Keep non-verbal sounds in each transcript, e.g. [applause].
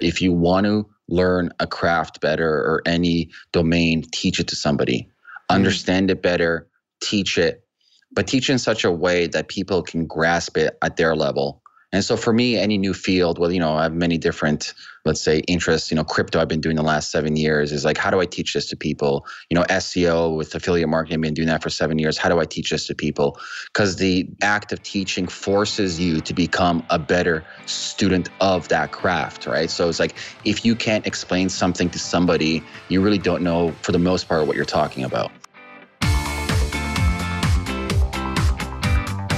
If you want to learn a craft better or any domain, teach it to somebody. Mm-hmm. Understand it better, teach it, but teach in such a way that people can grasp it at their level and so for me, any new field, well, you know, I have many different, let's say, interests. You know, crypto I've been doing the last seven years is like, how do I teach this to people? You know, SEO with affiliate marketing, I've been doing that for seven years. How do I teach this to people? Because the act of teaching forces you to become a better student of that craft, right? So it's like if you can't explain something to somebody, you really don't know for the most part what you're talking about.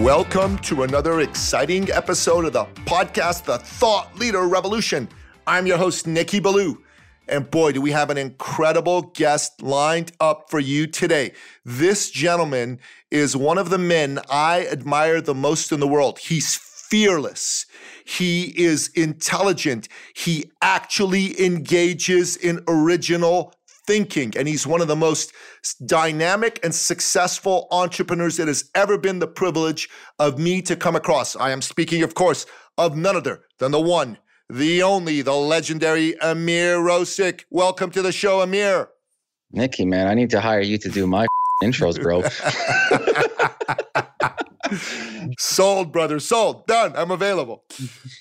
Welcome to another exciting episode of the podcast, The Thought Leader Revolution. I'm your host, Nikki Ballou. And boy, do we have an incredible guest lined up for you today. This gentleman is one of the men I admire the most in the world. He's fearless. He is intelligent. He actually engages in original thinking. And he's one of the most dynamic and successful entrepreneurs that has ever been the privilege of me to come across. I am speaking, of course, of none other than the one, the only, the legendary Ameer Rosic. Welcome to the show, Ameer. Nikki, man, I need to hire you to do my [laughs] intros, bro. [laughs] sold, brother. Sold. Done. I'm available.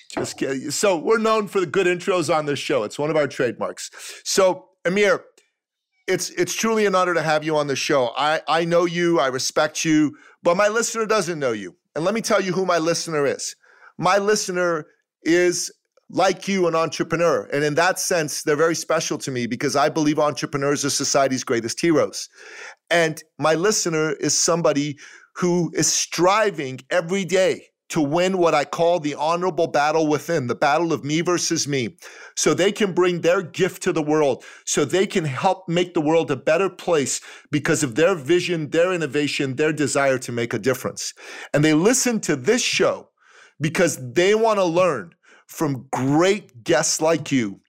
Just kidding. So we're known for the good intros on this show. It's one of our trademarks. So, Ameer, it's it's truly an honor to have you on the show. I I know you, I respect you, but my listener doesn't know you. And let me tell you who my listener is. My listener is like you an entrepreneur. And in that sense, they're very special to me because I believe entrepreneurs are society's greatest heroes. And my listener is somebody who is striving every day to win what I call the honorable battle within, the battle of me versus me, so they can bring their gift to the world, so they can help make the world a better place because of their vision, their innovation, their desire to make a difference. And they listen to this show because they want to learn from great guests like you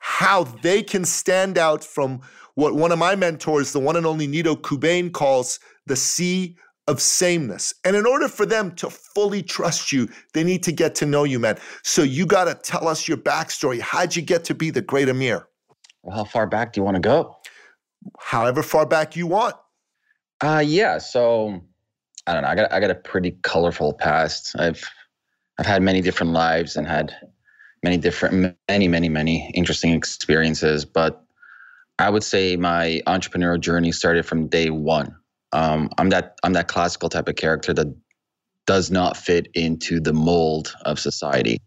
how they can stand out from what one of my mentors, the one and only Nido Qubein, calls the sea of sameness. And in order for them to fully trust you, they need to get to know you, man. So you got to tell us your backstory. How'd you get to be the great Ameer? Well, how far back do you want to go? However far back you want. Uh yeah. So I don't know. I got I got a pretty colorful past. I've I've had many different lives and had many different many many many interesting experiences. But I would say my entrepreneurial journey started from day one. Um, I'm that I'm that classical type of character that does not fit into the mold of society.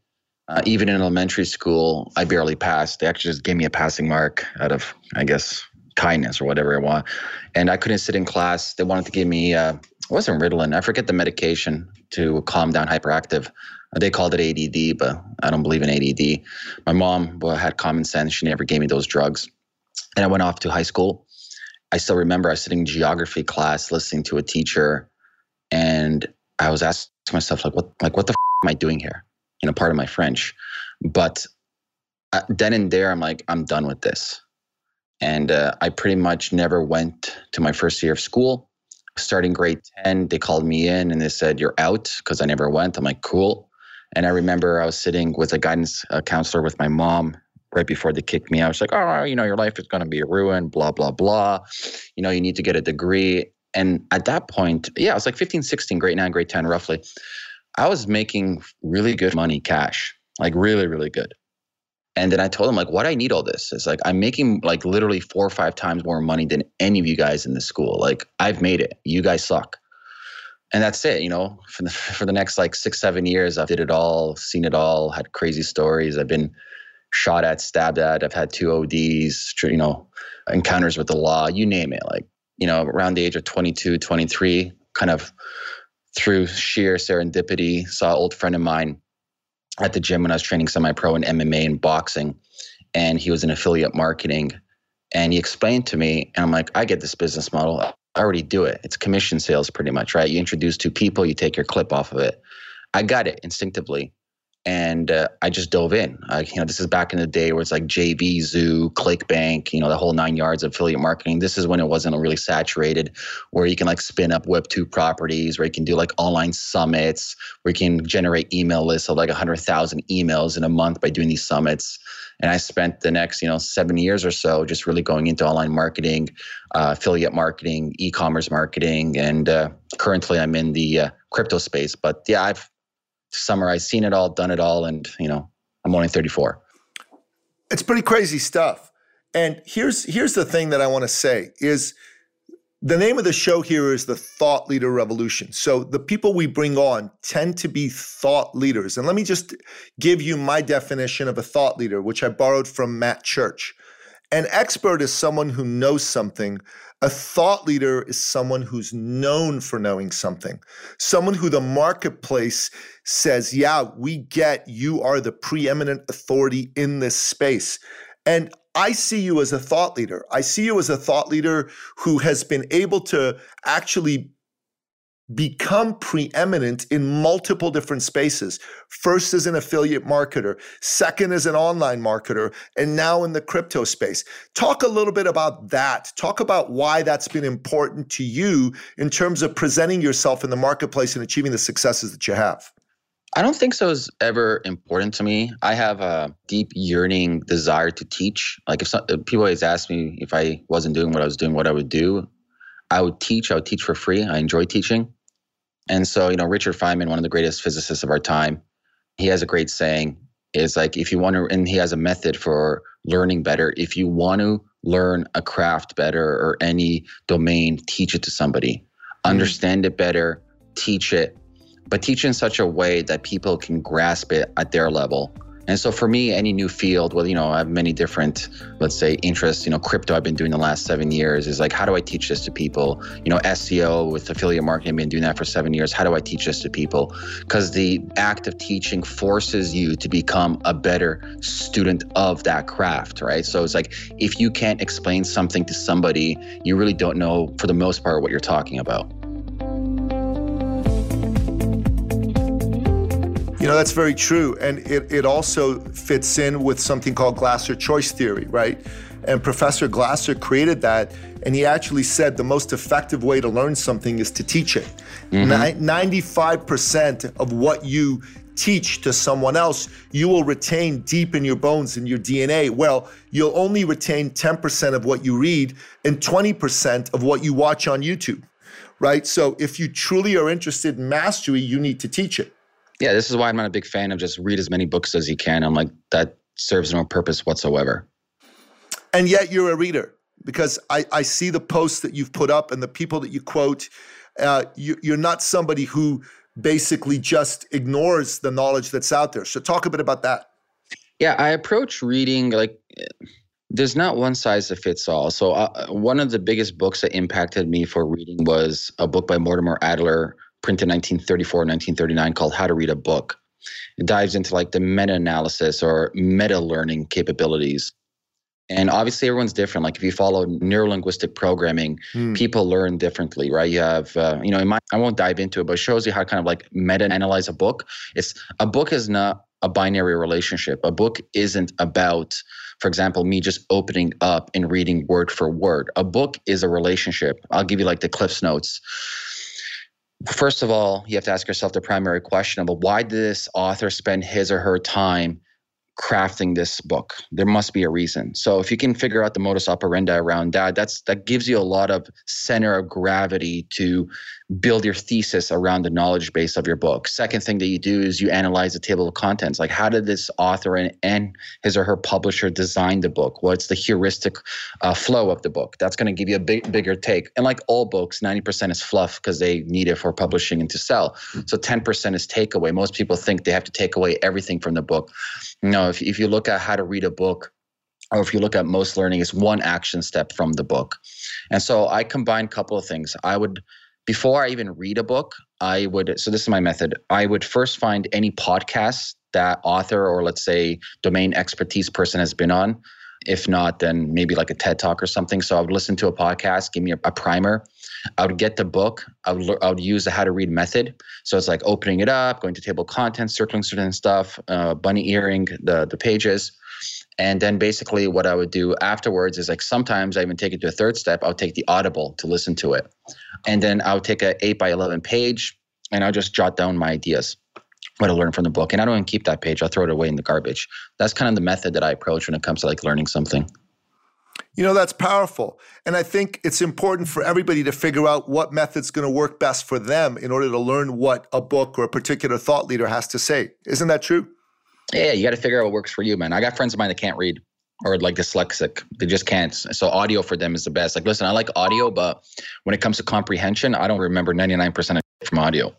Uh, even in elementary school, I barely passed. They actually just gave me a passing mark out of, I guess, kindness or whatever I want. And I couldn't sit in class. They wanted to give me, uh, it wasn't Ritalin. I forget the medication to calm down hyperactive. They called it ADD, but I don't believe in ADD. My mom well, had common sense. She never gave me those drugs. And I went off to high school I still remember I was sitting in geography class listening to a teacher, and I was asking myself like, what like what the f- am I doing here? You know, part of my French, but uh, then and there, I'm like, I'm done with this, and uh, I pretty much never went to my first year of school. Starting grade ten, they called me in and they said, "You're out," because I never went. I'm like, cool. And I remember I was sitting with a guidance uh, counselor with my mom right before they kicked me out. It's like, oh, you know, your life is going to be a ruin, blah, blah, blah. You know, you need to get a degree. And at that point, yeah, I was like 15, 16, grade nine, grade 10, roughly. I was making really good money cash, like really, really good. And then I told him, like, what I need all this? It's like, I'm making like literally four or five times more money than any of you guys in the school. Like, I've made it. You guys suck. And that's it, you know, for the, [laughs] for the next like six, seven years, I've did it all, seen it all, had crazy stories. I've been shot at, stabbed at. I've had two ODs, you know, encounters with the law, you name it. Like, you know, around the age of 22, 23, kind of through sheer serendipity, saw an old friend of mine at the gym when I was training semi-pro in MMA and boxing, and he was in affiliate marketing, and he explained to me, and I'm like, I get this business model. I already do it. It's commission sales, pretty much, right? You introduce two people, you take your clip off of it. I got it instinctively and uh, I just dove in. I, you know, this is back in the day where it's like JVZoo, ClickBank, you know, the whole nine yards of affiliate marketing. This is when it wasn't really saturated, where you can like spin up Web two properties, where you can do like online summits, where you can generate email lists of like hundred thousand emails in a month by doing these summits. And I spent the next, you know, seven years or so just really going into online marketing, uh, affiliate marketing, e-commerce marketing, and uh, currently I'm in the uh, crypto space. But yeah, I've summarize, seen it all, done it all, and you know, I'm only 34. It's pretty crazy stuff. And here's here's the thing that I want to say is the name of the show here is the Thought Leader Revolution. So the people we bring on tend to be thought leaders. And let me just give you my definition of a thought leader, which I borrowed from Matt Church. An expert is someone who knows something a thought leader is someone who's known for knowing something, someone who the marketplace says, Yeah, we get you are the preeminent authority in this space. And I see you as a thought leader. I see you as a thought leader who has been able to actually become preeminent in multiple different spaces. First as an affiliate marketer, second as an online marketer, and now in the crypto space. Talk a little bit about that. Talk about why that's been important to you in terms of presenting yourself in the marketplace and achieving the successes that you have. I don't think so is ever important to me. I have a deep yearning desire to teach. Like if, some, if uh, people always ask me if I wasn't doing what I was doing, what I would do, I would teach. I would teach for free. I enjoy teaching. And so, you know, Richard Feynman, one of the greatest physicists of our time, he has a great saying is like, if you want to, and he has a method for learning better. If you want to learn a craft better or any domain, teach it to somebody, mm-hmm. understand it better, teach it, but teach in such a way that people can grasp it at their level and so for me, any new field, well, you know, I have many different, let's say, interests. You know, crypto I've been doing the last seven years is like, how do I teach this to people? You know, SEO with affiliate marketing, I've been doing that for seven years. How do I teach this to people? Because the act of teaching forces you to become a better student of that craft, right? So it's like, if you can't explain something to somebody, you really don't know, for the most part, what you're talking about. You know, that's very true. And it, it also fits in with something called Glasser choice theory, right? And Professor Glasser created that. And he actually said the most effective way to learn something is to teach it. Mm-hmm. 95% of what you teach to someone else, you will retain deep in your bones, in your DNA. Well, you'll only retain 10% of what you read and 20% of what you watch on YouTube, right? So if you truly are interested in mastery, you need to teach it yeah, this is why I'm not a big fan of just read as many books as you can. I'm like, that serves no purpose whatsoever. And yet you're a reader because I, I see the posts that you've put up and the people that you quote. Uh, you, you're not somebody who basically just ignores the knowledge that's out there. So talk a bit about that. Yeah, I approach reading like there's not one size that fits all. So uh, one of the biggest books that impacted me for reading was a book by Mortimer Adler printed in 1934, 1939 called How to Read a Book. It dives into like the meta analysis or meta learning capabilities. And obviously, everyone's different. Like if you follow neurolinguistic programming, mm. people learn differently, right? You have, uh, you know, in my, I won't dive into it, but it shows you how to kind of like meta analyze a book. It's a book is not a binary relationship. A book isn't about, for example, me just opening up and reading word for word. A book is a relationship. I'll give you like the Cliffs Notes first of all, you have to ask yourself the primary question of why did this author spend his or her time crafting this book. There must be a reason. So if you can figure out the modus operandi around that, that's that gives you a lot of center of gravity to build your thesis around the knowledge base of your book. Second thing that you do is you analyze the table of contents. Like how did this author and, and his or her publisher design the book? What's the heuristic uh, flow of the book? That's going to give you a big, bigger take. And like all books, 90% is fluff because they need it for publishing and to sell. So 10% is takeaway. Most people think they have to take away everything from the book. Know, if, if you look at how to read a book, or if you look at most learning, it's one action step from the book. And so I combine a couple of things. I would, before I even read a book, I would, so this is my method. I would first find any podcasts that author or let's say domain expertise person has been on. If not, then maybe like a TED talk or something. So I would listen to a podcast, give me a, a primer. I would get the book. I would, I would use the how to read method. So it's like opening it up, going to table contents, circling certain stuff, uh, bunny earring the the pages. And then basically what I would do afterwards is like sometimes I even take it to a third step. I'll take the audible to listen to it. And then I'll take a eight by 11 page and I'll just jot down my ideas, what I learned from the book. And I don't even keep that page. I'll throw it away in the garbage. That's kind of the method that I approach when it comes to like learning something. You know, that's powerful. And I think it's important for everybody to figure out what method's going to work best for them in order to learn what a book or a particular thought leader has to say. Isn't that true? Yeah, you got to figure out what works for you, man. I got friends of mine that can't read or like dyslexic. They just can't. So audio for them is the best. Like, listen, I like audio, but when it comes to comprehension, I don't remember 99% of from audio.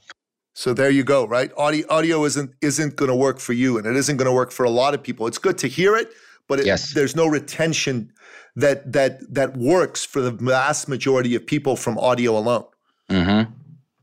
So there you go, right? Audio audio isn't isn't going to work for you, and it isn't going to work for a lot of people. It's good to hear it, but it, yes. there's no retention that that that works for the vast majority of people from audio alone. Mm-hmm.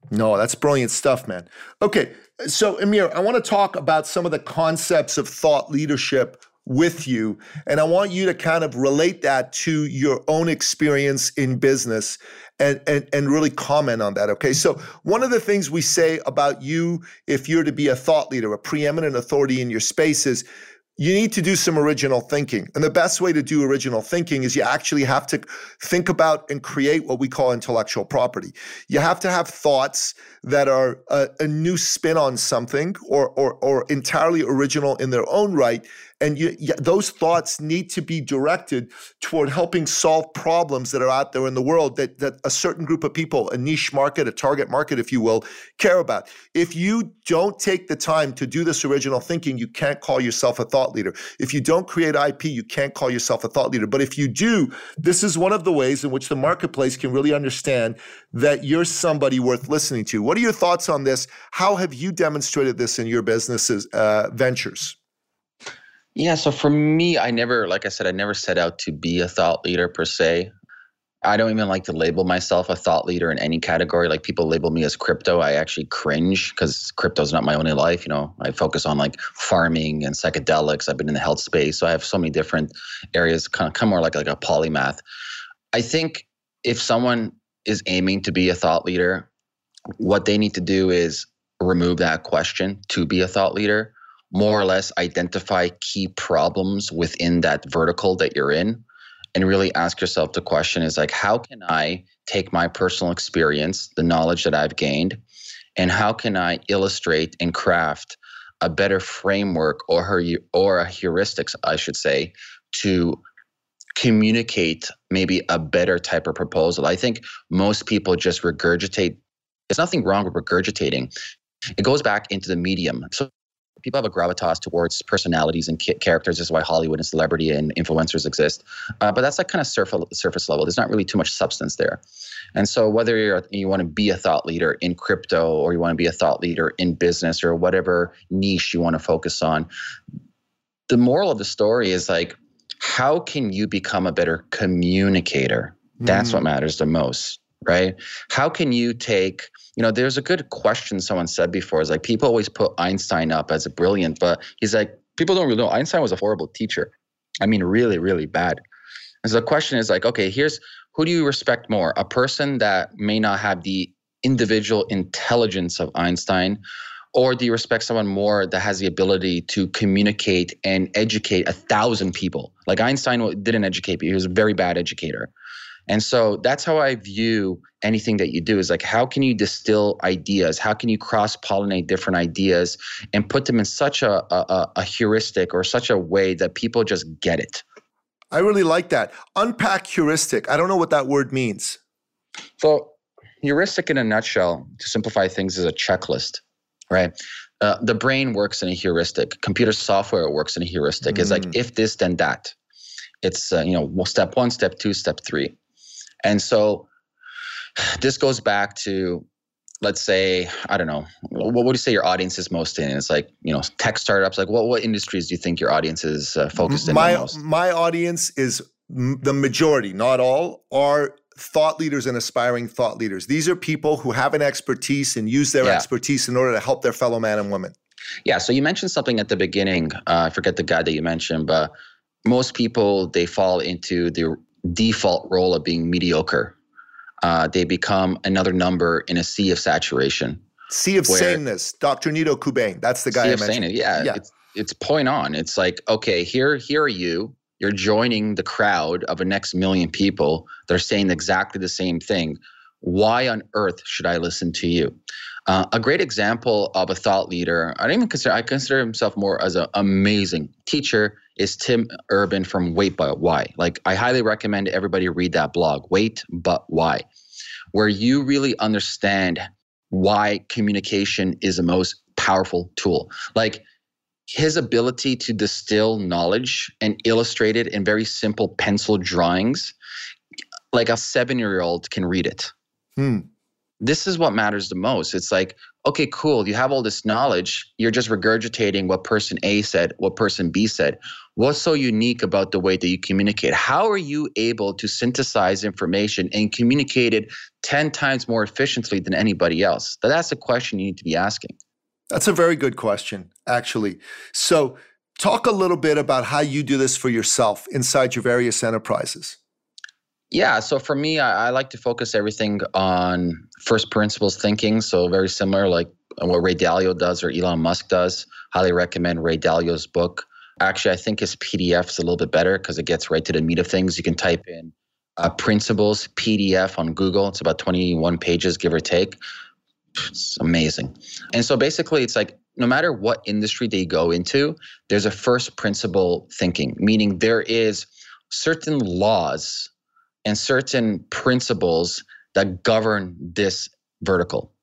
No, that's brilliant stuff, man. Okay, so Ameer, I want to talk about some of the concepts of thought leadership with you. And I want you to kind of relate that to your own experience in business and, and, and really comment on that. Okay. So, one of the things we say about you, if you're to be a thought leader, a preeminent authority in your space, is you need to do some original thinking. And the best way to do original thinking is you actually have to think about and create what we call intellectual property. You have to have thoughts that are a, a new spin on something or, or, or entirely original in their own right and you, those thoughts need to be directed toward helping solve problems that are out there in the world that, that a certain group of people, a niche market, a target market, if you will, care about. If you don't take the time to do this original thinking, you can't call yourself a thought leader. If you don't create IP, you can't call yourself a thought leader. But if you do, this is one of the ways in which the marketplace can really understand that you're somebody worth listening to. What are your thoughts on this? How have you demonstrated this in your businesses uh, ventures? Yeah, so for me, I never, like I said, I never set out to be a thought leader per se. I don't even like to label myself a thought leader in any category. Like people label me as crypto, I actually cringe because crypto's not my only life. You know, I focus on like farming and psychedelics. I've been in the health space, so I have so many different areas. Kind of come more like like a polymath. I think if someone is aiming to be a thought leader, what they need to do is remove that question to be a thought leader more or less identify key problems within that vertical that you're in and really ask yourself the question is like how can i take my personal experience the knowledge that i've gained and how can i illustrate and craft a better framework or her or a heuristics i should say to communicate maybe a better type of proposal? I think most people just regurgitate there's nothing wrong with regurgitating it goes back into the medium so people have a gravitas towards personalities and characters. This is why Hollywood and celebrity and influencers exist. Uh, but that's like kind of surface surface level. There's not really too much substance there. And so whether you're you want to be a thought leader in crypto or you want to be a thought leader in business or whatever niche you want to focus on, the moral of the story is like, how can you become a better communicator? That's mm. what matters the most right? How can you take, you know, there's a good question someone said before is like people always put Einstein up as a brilliant, but he's like, people don't really know Einstein was a horrible teacher. I mean, really, really bad. And so the question is like, okay, here's who do you respect more? A person that may not have the individual intelligence of Einstein, or do you respect someone more that has the ability to communicate and educate a thousand people? Like Einstein didn't educate people; he was a very bad educator. And so that's how I view anything that you do is like, how can you distill ideas? How can you cross pollinate different ideas and put them in such a, a, a, heuristic or such a way that people just get it? I really like that. Unpack heuristic. I don't know what that word means. So, heuristic in a nutshell, to simplify things, is a checklist, right? Uh, the brain works in a heuristic. Computer software works in a heuristic. Mm. It's like mm. if this, then that. It's uh, you know step one, step two, step three. And so this goes back to let's say i don't know what would you say your audience is most in it's like you know tech startups like what, what industries do you think your audience is uh, focused in my, most my audience is the majority not all are thought leaders and aspiring thought leaders these are people who have an expertise and use their yeah. expertise in order to help their fellow man and woman Yeah. So you mentioned something at the beginning. Uh, I forget the guy that you mentioned, but most people they fall into the default role of being mediocre. Uh, they become another number in a sea of saturation. Sea of sameness. Dr. Nido Qubein. That's the guy sea I mentioned. Sameness. Yeah. yeah. It's, it's point on. It's like, okay, here, here are you. You're joining the crowd of a next million people. They're saying exactly the same thing. Why on earth should I listen to you? Uh, a great example of a thought leader, I don't even consider, I consider himself more as an amazing teacher, is Tim Urban from Wait But Why. Like, I highly recommend everybody read that blog, Wait But Why, where you really understand why communication is the most powerful tool. Like, his ability to distill knowledge and illustrate it in very simple pencil drawings, like a seven year old can read it. Hmm this is what matters the most. It's like, okay, cool. You have all this knowledge. You're just regurgitating what person A said, what person B said. What's so unique about the way that you communicate? How are you able to synthesize information and communicate it 10 times more efficiently than anybody else? That's a question you need to be asking. That's a very good question, actually. So, talk a little bit about how you do this for yourself inside your various enterprises. Yeah, so for me, I, I, like to focus everything on first principles thinking. So very similar, like what Ray Dalio does or Elon Musk does. Highly recommend Ray Dalio's book. Actually, I think his PDF is a little bit better because it gets right to the meat of things. You can type in uh, principles PDF on Google. It's about 21 pages, give or take. It's amazing. And so basically, it's like no matter what industry they go into, there's a first principle thinking, meaning there is certain laws and certain principles that govern this vertical.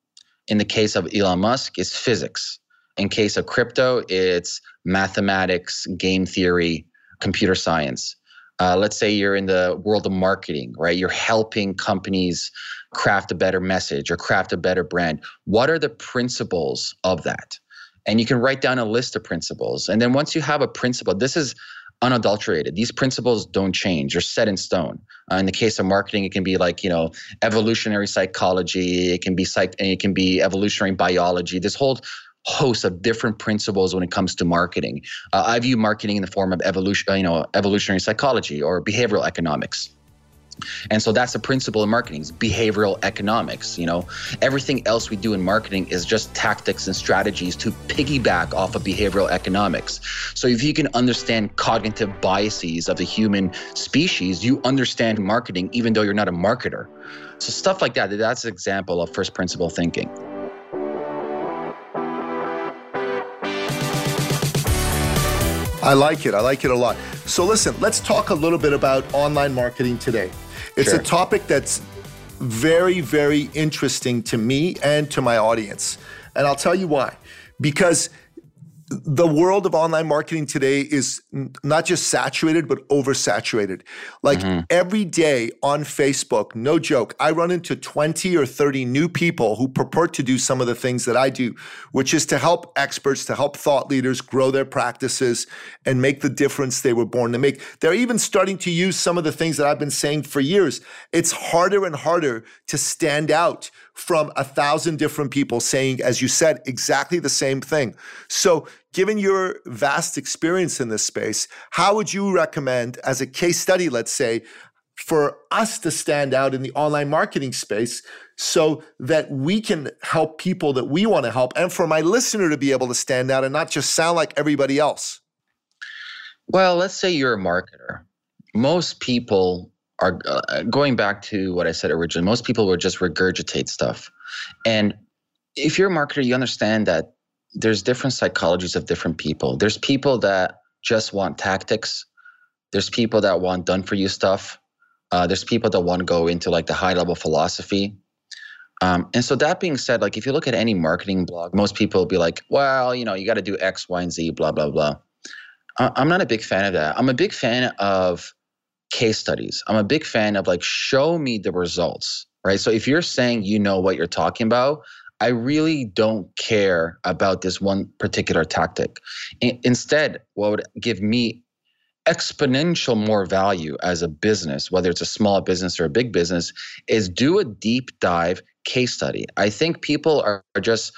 In the case of Elon Musk, it's physics. In case of crypto, it's mathematics, game theory, computer science. Uh, let's say you're in the world of marketing, right? You're helping companies craft a better message or craft a better brand. What are the principles of that? And you can write down a list of principles. And then once you have a principle, this is unadulterated. These principles don't change; they're set in stone. Uh, in the case of marketing, it can be like you know evolutionary psychology. It can be psych. It can be evolutionary biology. This whole host of different principles when it comes to marketing. Uh, I view marketing in the form of evolution, you know, evolutionary psychology or behavioral economics. And so that's the principle in marketing is behavioral economics. You know, everything else we do in marketing is just tactics and strategies to piggyback off of behavioral economics. So if you can understand cognitive biases of the human species, you understand marketing even though you're not a marketer. So stuff like that, that's an example of first principle thinking. I like it. I like it a lot. So listen, let's talk a little bit about online marketing today. It's sure. a topic that's very, very interesting to me and to my audience. And I'll tell you why. Because the world of online marketing today is not just saturated but oversaturated. Like mm-hmm. every day on facebook no joke i run into 20 or 30 new people who purport to do some of the things that i do which is to help experts to help thought leaders grow their practices and make the difference they were born to make. They're even starting to use some of the things that i've been saying for years. It's harder and harder to stand out from a thousand different people saying, as you said, exactly the same thing. So, given your vast experience in this space, how would you recommend, as a case study, let's say, for us to stand out in the online marketing space so that we can help people that we want to help and for my listener to be able to stand out and not just sound like everybody else? Well, let's say you're a marketer. Most people are uh, going back to what I said originally. Most people would just regurgitate stuff, and if you're a marketer, you understand that there's different psychologies of different people. There's people that just want tactics. There's people that want done for you stuff. Uh, there's people that want to go into like the high level philosophy. Um, and so that being said, like if you look at any marketing blog, most people will be like, well, you know, you got to do X, Y, and Z, blah, blah, blah. I'm not a big fan of that. I'm a big fan of case studies. I'm a big fan of like, show me the results, right? So if you're saying you know what you're talking about, I really don't care about this one particular tactic. Instead, what would give me exponential more value as a business, whether it's a small business or a big business, is do a deep dive case study. I think people are, are just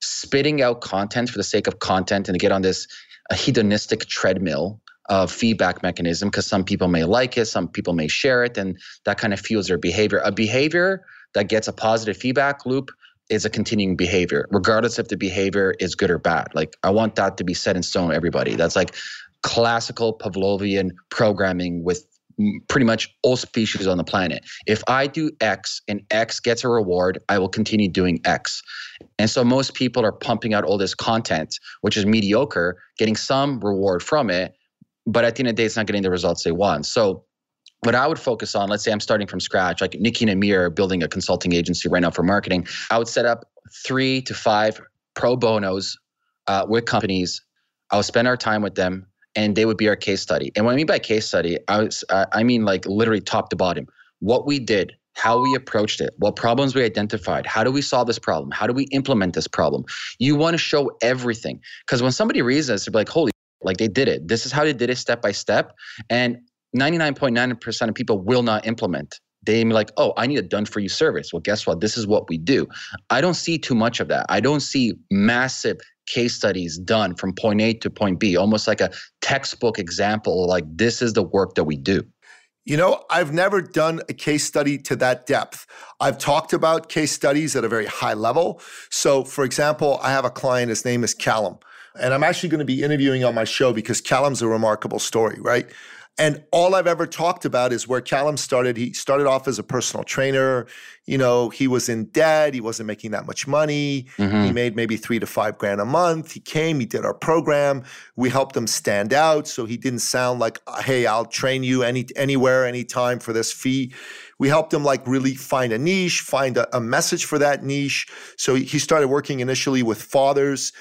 spitting out content for the sake of content and to get on this hedonistic treadmill of feedback mechanism because some people may like it, some people may share it, and that kind of fuels their behavior. A behavior that gets a positive feedback loop is a continuing behavior, regardless if the behavior is good or bad. Like I want that to be set in stone, everybody. That's like classical Pavlovian programming with pretty much all species on the planet. If I do X and X gets a reward, I will continue doing X. And so most people are pumping out all this content, which is mediocre, getting some reward from it, but at the end of the day, it's not getting the results they want. So what I would focus on, let's say I'm starting from scratch, like Nikki and Ameer are building a consulting agency right now for marketing. I would set up three to five pro bonos uh, with companies. I would spend our time with them and they would be our case study. And what I mean by case study, I, was, uh, I mean like literally top to bottom. What we did, how we approached it, what problems we identified, how do we solve this problem, how do we implement this problem. You want to show everything because when somebody reads this, they're like, "Holy, like they did it. This is how they did it step by step." And 99.9% of people will not implement. They be like, oh, I need a done for you service. Well, guess what? This is what we do. I don't see too much of that. I don't see massive case studies done from point A to point B, almost like a textbook example, like this is the work that we do. You know, I've never done a case study to that depth. I've talked about case studies at a very high level. So, for example, I have a client, his name is Callum, and I'm actually going to be interviewing on my show because Callum's a remarkable story, right? And all I've ever talked about is where Callum started. He started off as a personal trainer. You know, he was in debt. He wasn't making that much money. Mm-hmm. He made maybe three to five grand a month. He came, he did our program. We helped him stand out. So he didn't sound like, hey, I'll train you any anywhere, anytime for this fee. We helped him like really find a niche, find a, a message for that niche. So he started working initially with fathers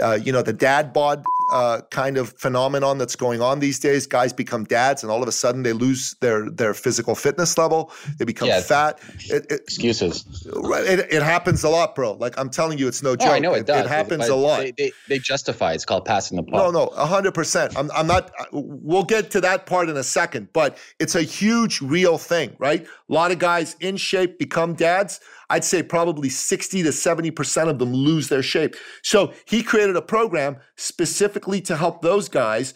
uh, you know, the dad bod uh, kind of phenomenon that's going on these days. Guys become dads, and all of a sudden they lose their their physical fitness level. They become yeah, fat. It, it, excuses. Right. It, it, happens a lot, bro. Like I'm telling you, it's no joke. Oh, I know it, does. It, happens a lot. They, they, they, justify. It's called passing the ball. No, no, hundred percent. I'm I'm not. We'll get to that part in a second, but it's a huge, real thing, right? A lot of guys in shape become dads. I'd say probably 60 to 70% of them lose their shape. So he created a program specifically to help those guys,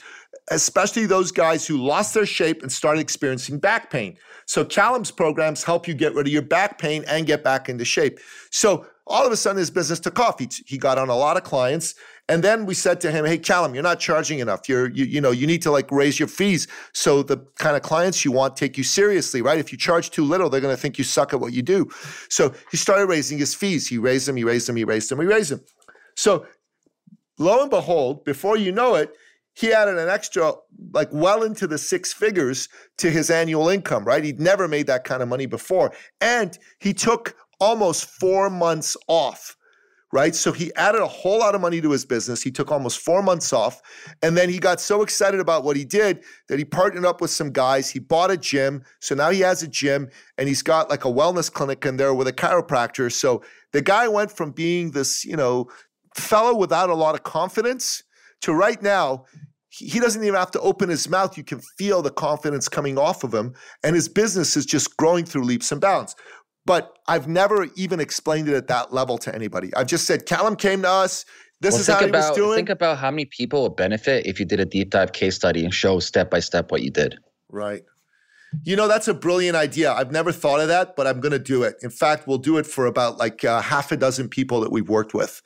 especially those guys who lost their shape and started experiencing back pain. So Callum's programs help you get rid of your back pain and get back into shape. So all of a sudden his business took off. He, he got on a lot of clients and then we said to him, "Hey, Callum, you're not charging enough. You're you, you know you need to like raise your fees so the kind of clients you want take you seriously, right? If you charge too little, they're going to think you suck at what you do." So he started raising his fees. He raised them. He raised them. He raised them. He raised them. So lo and behold, before you know it, he added an extra, like well into the six figures to his annual income, right? He'd never made that kind of money before. And he took almost four months off right? So he added a whole lot of money to his business. He took almost four months off. And then he got so excited about what he did that he partnered up with some guys. He bought a gym. So now he has a gym and he's got like a wellness clinic in there with a chiropractor. So the guy went from being this, you know, fellow without a lot of confidence to right now, he doesn't even have to open his mouth. You can feel the confidence coming off of him, and his business is just growing through leaps and bounds. But I've never even explained it at that level to anybody. I've just said, Callum came to us. This well, is how he about, was doing. Think about how many people would benefit if you did a deep dive case study and show step by step what you did. Right. You know, that's a brilliant idea. I've never thought of that, but I'm going to do it. In fact, we'll do it for about like uh, half a dozen people that we've worked with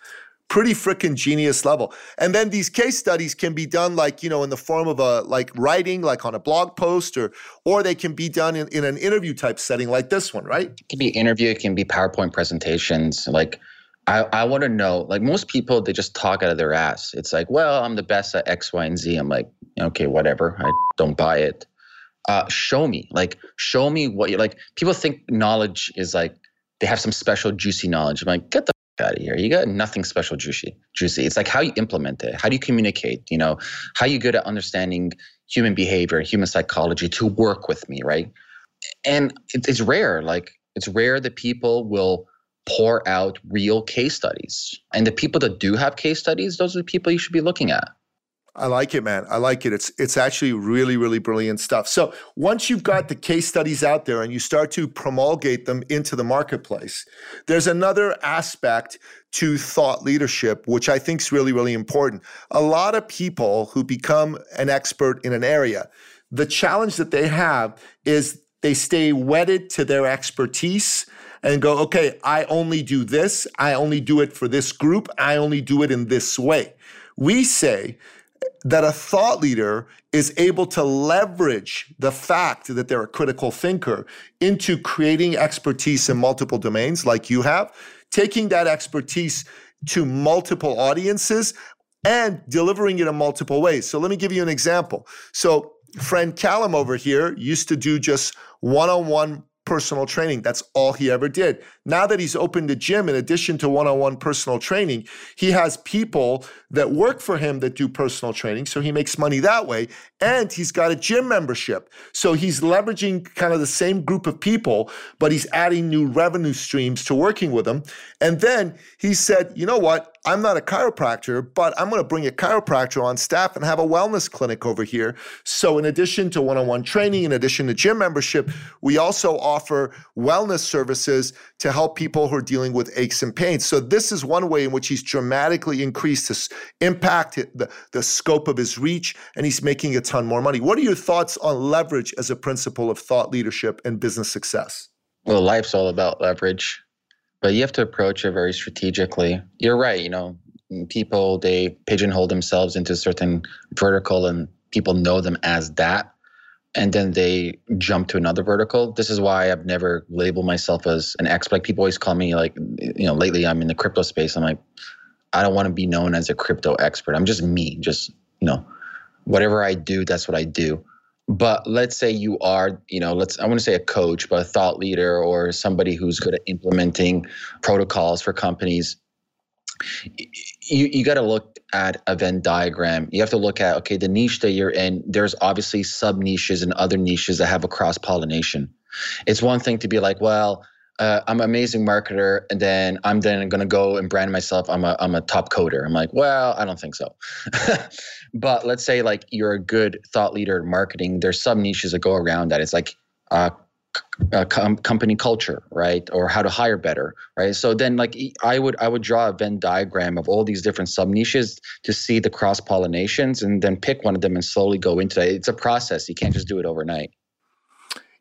pretty freaking genius level. And then these case studies can be done like, you know, in the form of a like writing, like on a blog post, or or they can be done in, in an interview type setting like this one, right? It can be interview, it can be PowerPoint presentations. Like I, I want to know, like most people, they just talk out of their ass. It's like, well, I'm the best at X, Y, and Z. I'm like, okay, whatever. I don't buy it. Uh, show me, like, show me what you like. People think knowledge is like they have some special juicy knowledge. I'm like, get the out of here. You got nothing special juicy. Juicy. It's like how you implement it. How do you communicate? You know, how you good at understanding human behavior, human psychology to work with me, right? And it, it's rare. Like it's rare that people will pour out real case studies. And the people that do have case studies, those are the people you should be looking at. I like it, man. I like it. It's it's actually really, really brilliant stuff. So once you've got the case studies out there and you start to promulgate them into the marketplace, there's another aspect to thought leadership, which I think is really, really important. A lot of people who become an expert in an area, the challenge that they have is they stay wedded to their expertise and go, okay, I only do this. I only do it for this group. I only do it in this way. We say that a thought leader is able to leverage the fact that they're a critical thinker into creating expertise in multiple domains like you have, taking that expertise to multiple audiences and delivering it in multiple ways. So let me give you an example. So friend Callum over here used to do just one-on-one personal training. That's all he ever did. Now that he's opened a gym, in addition to one on one personal training, he has people that work for him that do personal training. So he makes money that way. And he's got a gym membership. So he's leveraging kind of the same group of people, but he's adding new revenue streams to working with them. And then he said, you know what? I'm not a chiropractor, but I'm going to bring a chiropractor on staff and have a wellness clinic over here. So, in addition to one on one training, in addition to gym membership, we also offer wellness services to help people who are dealing with aches and pains. So, this is one way in which he's dramatically increased his impact, the, the scope of his reach, and he's making a ton more money. What are your thoughts on leverage as a principle of thought leadership and business success? Well, life's all about leverage but you have to approach it very strategically. You're right. You know, people they pigeonhole themselves into a certain vertical, and people know them as that, and then they jump to another vertical. This is why I've never labeled myself as an expert. Like people always call me like, you know, lately I'm in the crypto space. I'm like, I don't want to be known as a crypto expert. I'm just me. Just you know, whatever I do, that's what I do. But let's say you are, you know, let's I want to say a coach, but a thought leader or somebody who's good at implementing protocols for companies. You you got to look at a Venn diagram. You have to look at okay, the niche that you're in. There's obviously sub niches and other niches that have a cross pollination. It's one thing to be like, well, uh, I'm an amazing marketer, and then I'm then going to go and brand myself. I'm a I'm a top coder. I'm like, well, I don't think so. [laughs] but let's say like you're a good thought leader in marketing. There's some niches that go around that. It's like uh, uh, com- company culture, right, or how to hire better, right. So then, like I would I would draw a Venn diagram of all these different sub niches to see the cross pollinations, and then pick one of them and slowly go into it. It's a process. You can't just do it overnight.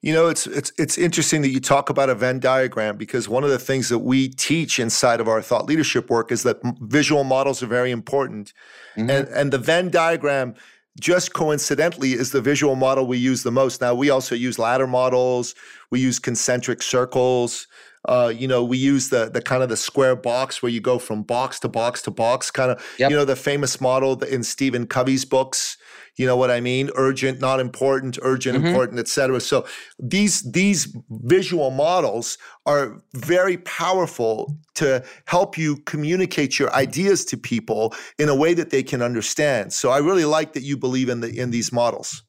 You know, it's it's it's interesting that you talk about a Venn diagram because one of the things that we teach inside of our thought leadership work is that visual models are very important, mm-hmm. and and the Venn diagram just coincidentally is the visual model we use the most. Now we also use ladder models, we use concentric circles. Uh, you know, we use the the kind of the square box where you go from box to box to box, kind of. Yep. You know, the famous model in Stephen Covey's books you know what I mean? Urgent, not important, urgent, mm-hmm. important, etc. So these these visual models are very powerful to help you communicate your ideas to people in a way that they can understand. So I really like that you believe in the in these models.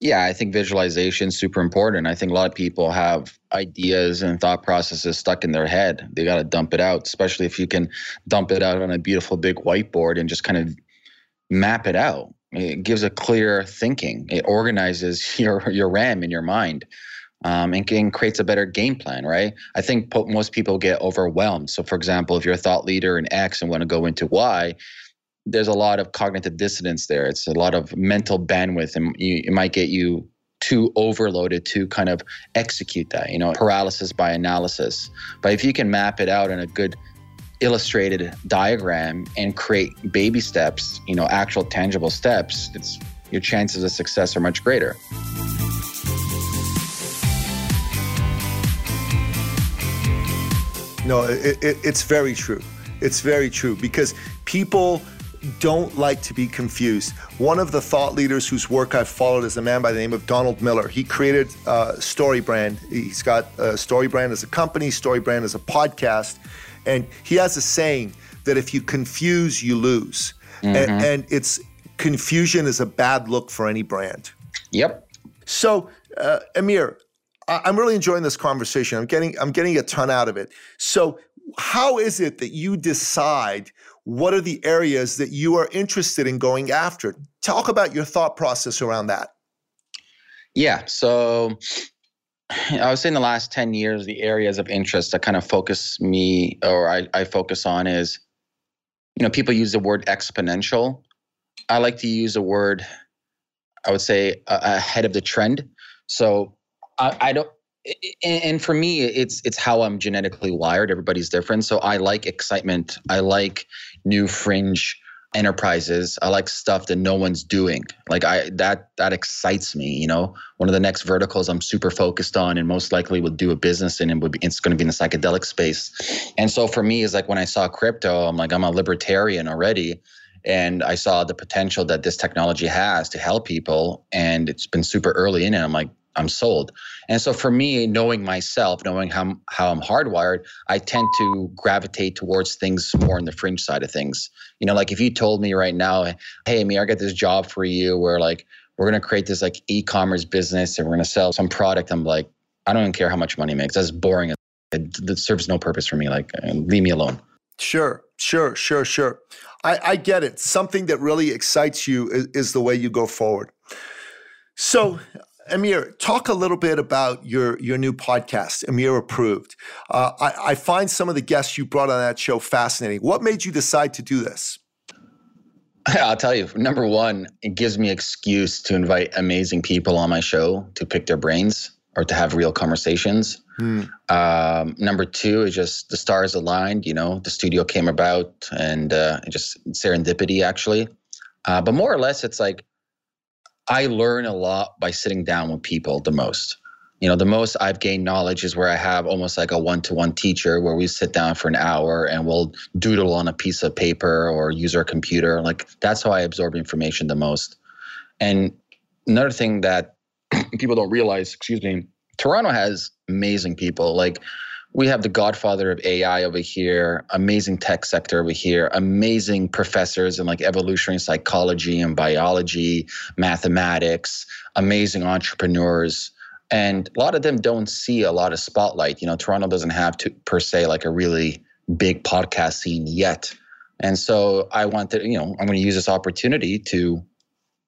Yeah, I think visualization is super important. I think a lot of people have ideas and thought processes stuck in their head. They got to dump it out, especially if you can dump it out on a beautiful big whiteboard and just kind of map it out. It gives a clear thinking. It organizes [laughs] your your RAM in your mind, um, and, and, creates a better game plan. Right? I think po- most people get overwhelmed. So, for example, if you're a thought leader in X and want to go into Y, there's a lot of cognitive dissonance there. It's a lot of mental bandwidth, and you, it might get you too overloaded to kind of execute that. You know, paralysis by analysis. But if you can map it out in a good illustrated diagram and create baby steps, you know, actual tangible steps, it's your chances of success are much greater. No, it, it, it's very true. It's very true because people don't like to be confused. One of the thought leaders whose work I've followed is a man by the name of Donald Miller. He created uh, StoryBrand. He's got uh, StoryBrand as a company, StoryBrand as a podcast, and he has a saying that if you confuse, you lose. Mm-hmm. And, and, it's confusion is a bad look for any brand. Yep. So, uh, Ameer, I- I'm really enjoying this conversation. I'm getting I'm getting a ton out of it. So, how is it that you decide what are the areas that you are interested in going after? Talk about your thought process around that. Yeah. So I would say in the last 10 years, the areas of interest that kind of focus me or I, I focus on is, you know, people use the word exponential. I like to use a word, I would say, uh, ahead of the trend. So I, I don't, and for me it's it's how i'm genetically wired. Everybody's different. So i like excitement. I like new fringe enterprises. I like stuff that no one's doing. Like i that that excites me you know? One of the next verticals i'm super focused on and most likely would do a business in and would be it's going to be in the psychedelic space. And so for me is like when i saw crypto i'm like i'm a libertarian already. And i saw the potential that this technology has to help people. And it's been super early in it. I'm like I'm sold. And so for me, knowing myself, knowing how how I'm hardwired, I tend to gravitate towards things more on the fringe side of things. You know, like if you told me right now, hey, me, I got this job for you where like we're gonna create this like e-commerce business and we're gonna sell some product. I'm like, I don't even care how much money it makes. That's boring. It, it serves no purpose for me. Like, uh, leave me alone. Sure, sure, sure, sure. I, I get it. Something that really excites you is, is the way you go forward. So Ameer, talk a little bit about your your new podcast, Ameer Approved. Uh, I, I find some of the guests you brought on that show fascinating. What made you decide to do this? [laughs] I'll tell you. Number one, it gives me excuse to invite amazing people on my show to pick their brains or to have real conversations. Hmm. Um, number two is just the stars aligned. You know, the studio came about and uh, just serendipity, actually. Uh, but more or less, it's like I learn a lot by sitting down with people the most. You know, the most I've gained knowledge is where I have almost like a one to one teacher where we sit down for an hour and we'll doodle on a piece of paper or use our computer. Like that's how I absorb information the most. And another thing that [clears throat] people don't realize, excuse me, Toronto has amazing people. Like we have the godfather of AI over here, amazing tech sector over here, amazing professors in like evolutionary psychology and biology, mathematics, amazing entrepreneurs. And a lot of them don't see a lot of spotlight. You know, Toronto doesn't have to per se like a really big podcast scene yet. And so I wanted, you know, I'm going to use this opportunity to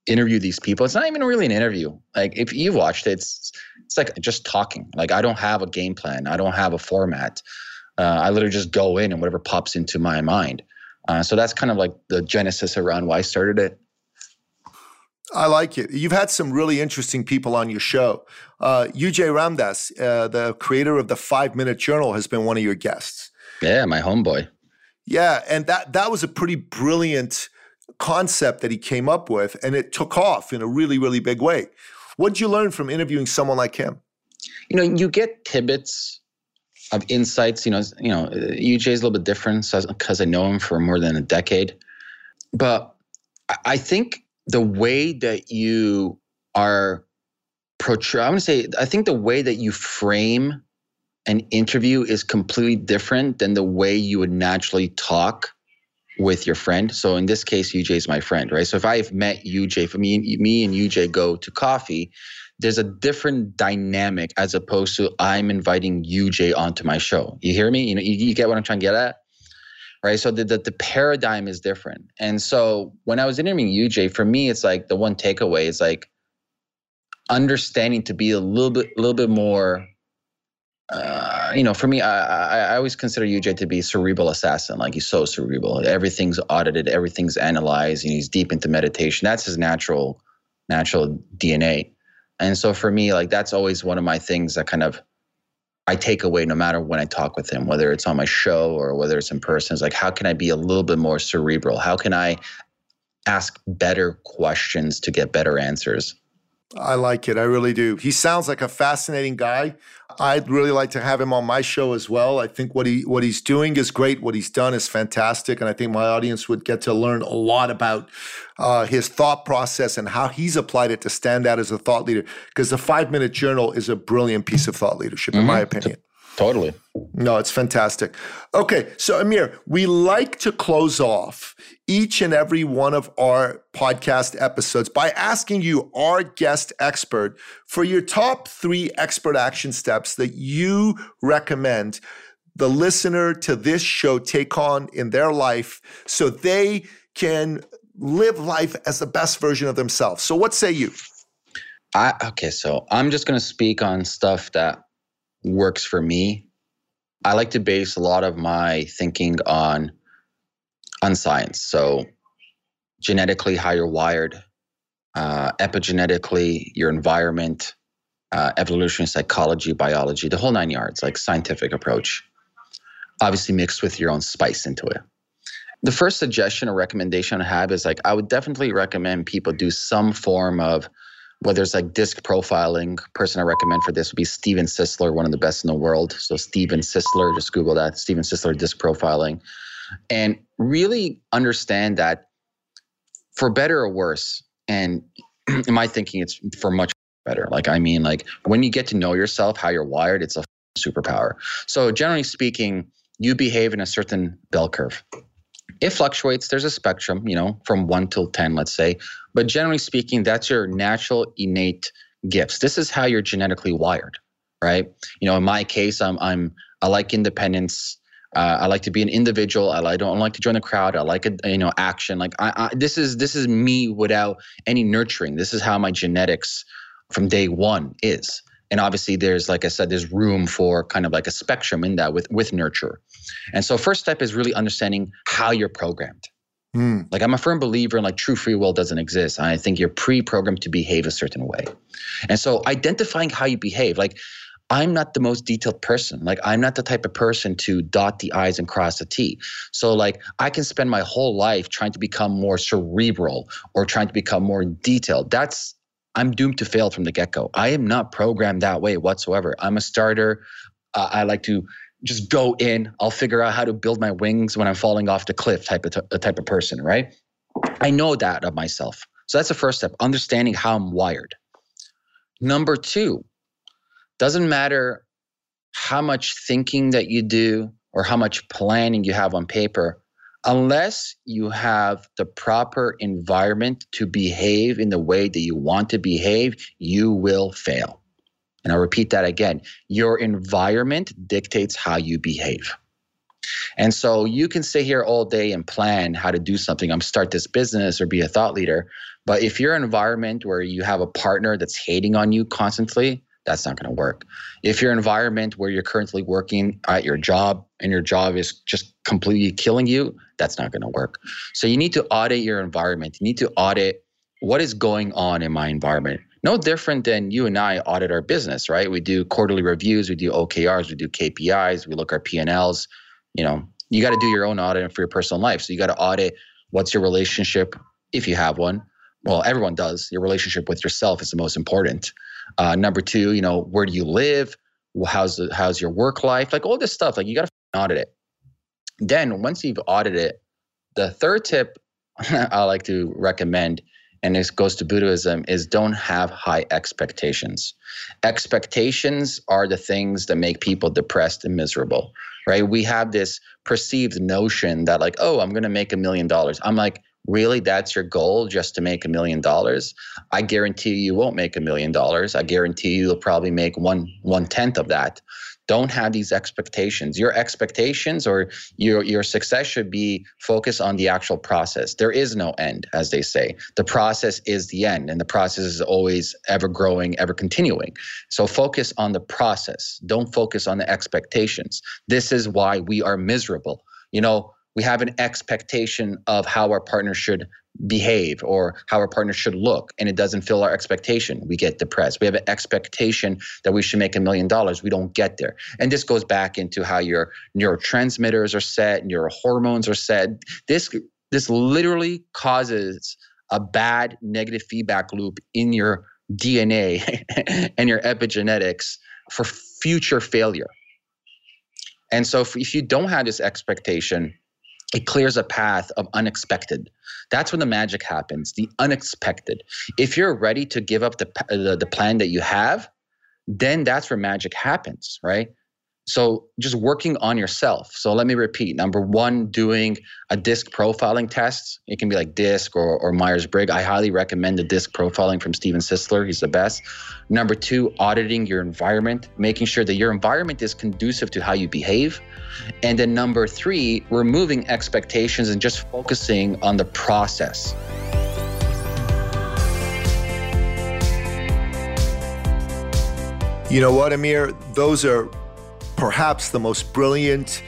interview these people. It's not even really an interview. Like if you've watched it, it's it's like just talking. Like I don't have a game plan. I don't have a format. Uh, I literally just go in and whatever pops into my mind. Uh, so that's kind of like the genesis around why I started it. I like it. You've had some really interesting people on your show. Uh, UJ Ramdas, uh, the creator of the Five Minute Journal, has been one of your guests. Yeah, my homeboy. Yeah, and that that was a pretty brilliant concept that he came up with, and it took off in a really, really big way. What did you learn from interviewing someone like him? You know, you get tidbits of insights. You know, you know, UJ is a little bit different because I know him for more than a decade. But I think the way that you are portray, I want to say, I think the way that you frame an interview is completely different than the way you would naturally talk with your friend. So in this case, UJ is my friend, right? So if I've met UJ, for me, me and UJ go to coffee, there's a different dynamic as opposed to I'm inviting UJ onto my show. You hear me? You know, you, you get what I'm trying to get at? Right. So the, the, the paradigm is different. And so when I was interviewing UJ, for me, it's like the one takeaway is like understanding to be a little bit, a little bit more uh, you know, for me, I, I always consider UJ to be cerebral assassin. Like he's so cerebral. Everything's audited, everything's analyzed. And he's deep into meditation. That's his natural, natural DNA. And so for me, like that's always one of my things that kind of I take away no matter when I talk with him, whether it's on my show or whether it's in person. It's like, how can I be a little bit more cerebral? How can I ask better questions to get better answers? I like it. I really do. He sounds like a fascinating guy. I'd really like to have him on my show as well. I think what he what he's doing is great. What he's done is fantastic, and I think my audience would get to learn a lot about uh, his thought process and how he's applied it to stand out as a thought leader. Because the Five Minute Journal is a brilliant piece of thought leadership, mm-hmm. in my opinion. Totally. No, it's fantastic. Okay, so Ameer, we like to close off each and every one of our podcast episodes by asking you, our guest expert, for your top three expert action steps that you recommend the listener to this show take on in their life so they can live life as the best version of themselves? So, what say you? I, okay, so I'm just going to speak on stuff that works for me. I like to base a lot of my thinking on on science. So, genetically, how you're wired, uh, epigenetically, your environment, uh, evolutionary psychology, biology, the whole nine yards, like scientific approach. Obviously, mixed with your own spice into it. The first suggestion or recommendation I have is like I would definitely recommend people do some form of whether it's like disc profiling. Person I recommend for this would be Steven Sisler, one of the best in the world. So Steven Sisler, just Google that. Steven Sisler disc profiling, and really understand that for better or worse, and [clears throat] in my thinking, it's for much better. Like, I mean, like when you get to know yourself, how you're wired, it's a superpower. So, generally speaking, you behave in a certain bell curve. It fluctuates. There's a spectrum, you know, from one till 10, let's say. But generally speaking, that's your natural innate gifts. This is how you're genetically wired, right? You know, in my case, I'm, I'm I like independence. Uh, I like to be an individual. I, I don't like to join the crowd. I like a, you know action. Like I, I, this is this is me without any nurturing. This is how my genetics from day one is. And obviously, there's like I said, there's room for kind of like a spectrum in that with with nurture. And so, first step is really understanding how you're programmed. Mm. Like I'm a firm believer in like true free will doesn't exist. I think you're pre-programmed to behave a certain way. And so identifying how you behave, like I'm not the most detailed person. Like I'm not the type of person to dot the I's and cross the T. So like I can spend my whole life trying to become more cerebral or trying to become more detailed. That's I'm doomed to fail from the get-go. I am not programmed that way whatsoever. I'm a starter. Uh, I like to just go in. I'll figure out how to build my wings when I'm falling off the cliff type of t- type of person, right? I know that of myself. So that's the first step, understanding how I'm wired. Number 2, doesn't matter how much thinking that you do or how much planning you have on paper, unless you have the proper environment to behave in the way that you want to behave, you will fail. And I'll repeat that again your environment dictates how you behave. And so you can sit here all day and plan how to do something. I'm start this business or be a thought leader. But if your environment where you have a partner that's hating on you constantly, that's not going to work. If your environment where you're currently working at your job and your job is just completely killing you, that's not going to work. So you need to audit your environment. You need to audit what is going on in my environment. No different than you and I audit our business, right? We do quarterly reviews, we do OKRs, we do KPIs, we look our P&Ls. You know, you got to do your own audit for your personal life. So you got to audit what's your relationship if you have one. Well, everyone does. Your relationship with yourself is the most important. Uh, number two, you know, where do you live? How's the, how's your work life? Like all this stuff. Like you got to audit it. Then once you've audited it, the third tip [laughs] I like to recommend, and this goes to Buddhism, is don't have high expectations. Expectations are the things that make people depressed and miserable, right? We have this perceived notion that like, oh, I'm going to make a million dollars. I'm like, really that's your goal just to make a million dollars? I guarantee you won't make a million dollars. I guarantee you'll probably make one one tenth of that. Don't have these expectations. Your expectations or your your success should be focused on the actual process. There is no end as they say. The process is the end and the process is always ever growing ever continuing. So focus on the process. Don't focus on the expectations. This is why we are miserable. You know we have an expectation of how our partner should behave or how our partner should look and it doesn't fill our expectation. We get depressed. We have an expectation that we should make a million dollars. We don't get there. And this goes back into how your neurotransmitters are set and your hormones are set. This this literally causes a bad negative feedback loop in your dna [laughs] and your epigenetics for future failure. And so if, if you don't have this expectation it clears a path of unexpected. That's when the magic happens, the unexpected. If you're ready to give up the, the, the plan that you have, then that's where magic happens, right? So just working on yourself. So let me repeat. Number one, doing a disc profiling test. It can be like disc or, or Myers-Briggs. I highly recommend the disc profiling from Steven Sisler. He's the best. Number two, auditing your environment, making sure that your environment is conducive to how you behave. And then number three, removing expectations and just focusing on the process. You know what, Ameer? Those are perhaps the most brilliant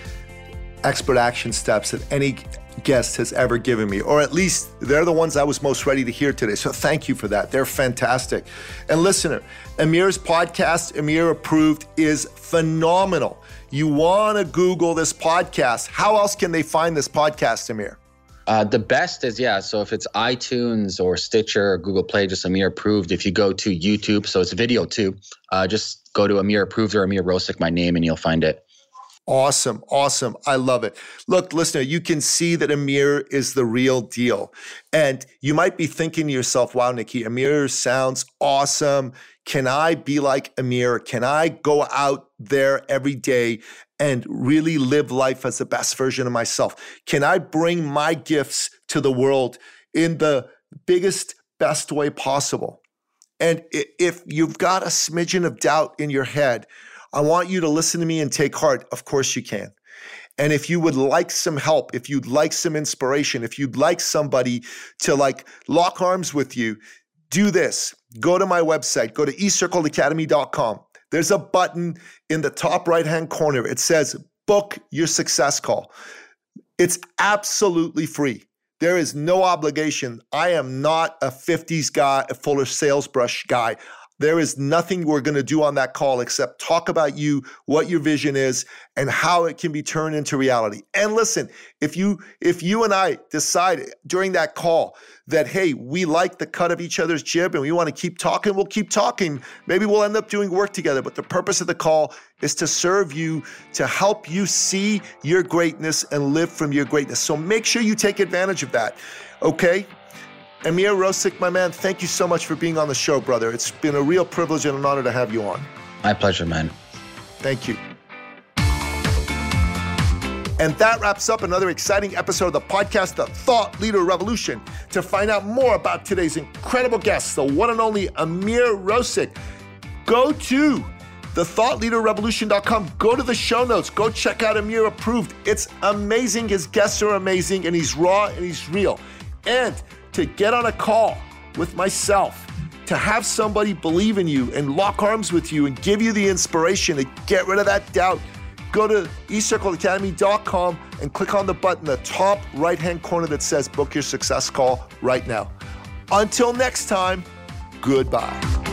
expert action steps that any guest has ever given me, or at least they're the ones I was most ready to hear today. So thank you for that. They're fantastic. And listener, Ameer's podcast, Ameer Approved, is phenomenal. You want to Google this podcast. How else can they find this podcast, Ameer? Uh, the best is yeah. So if it's iTunes or Stitcher or Google Play, just Ameer approved. If you go to YouTube, so it's video too. Uh, just go to Ameer approved or Ameer Rosic, my name, and you'll find it. Awesome. Awesome. I love it. Look, listener, you can see that Ameer is the real deal. And you might be thinking to yourself, wow, Nikki, Ameer sounds awesome. Can I be like Ameer? Can I go out there every day and really live life as the best version of myself? Can I bring my gifts to the world in the biggest, best way possible? And if you've got a smidgen of doubt in your head, I want you to listen to me and take heart. Of course you can. And if you would like some help, if you'd like some inspiration, if you'd like somebody to like lock arms with you, do this. Go to my website, go to eCircleacademy.com. There's a button in the top right hand corner. It says book your success call. It's absolutely free. There is no obligation. I am not a 50s guy, a fuller sales brush guy. There is nothing we're going to do on that call except talk about you, what your vision is, and how it can be turned into reality. And listen, if you if you and I decide during that call that hey, we like the cut of each other's jib and we want to keep talking, we'll keep talking. Maybe we'll end up doing work together, but the purpose of the call is to serve you, to help you see your greatness and live from your greatness. So make sure you take advantage of that. Okay? Ameer Rosic, my man, thank you so much for being on the show, brother. It's been a real privilege and an honor to have you on. My pleasure, man. Thank you. And that wraps up another exciting episode of the podcast, The Thought Leader Revolution. To find out more about today's incredible guest, the one and only Ameer Rosic, go to thethoughtleaderrevolution.com. Go to the show notes. Go check out Ameer Approved. It's amazing. His guests are amazing, and he's raw and he's real. And to get on a call with myself, to have somebody believe in you and lock arms with you and give you the inspiration to get rid of that doubt, go to eCircleacademy.com and click on the button, in the top right hand corner that says book your success call right now. Until next time, goodbye.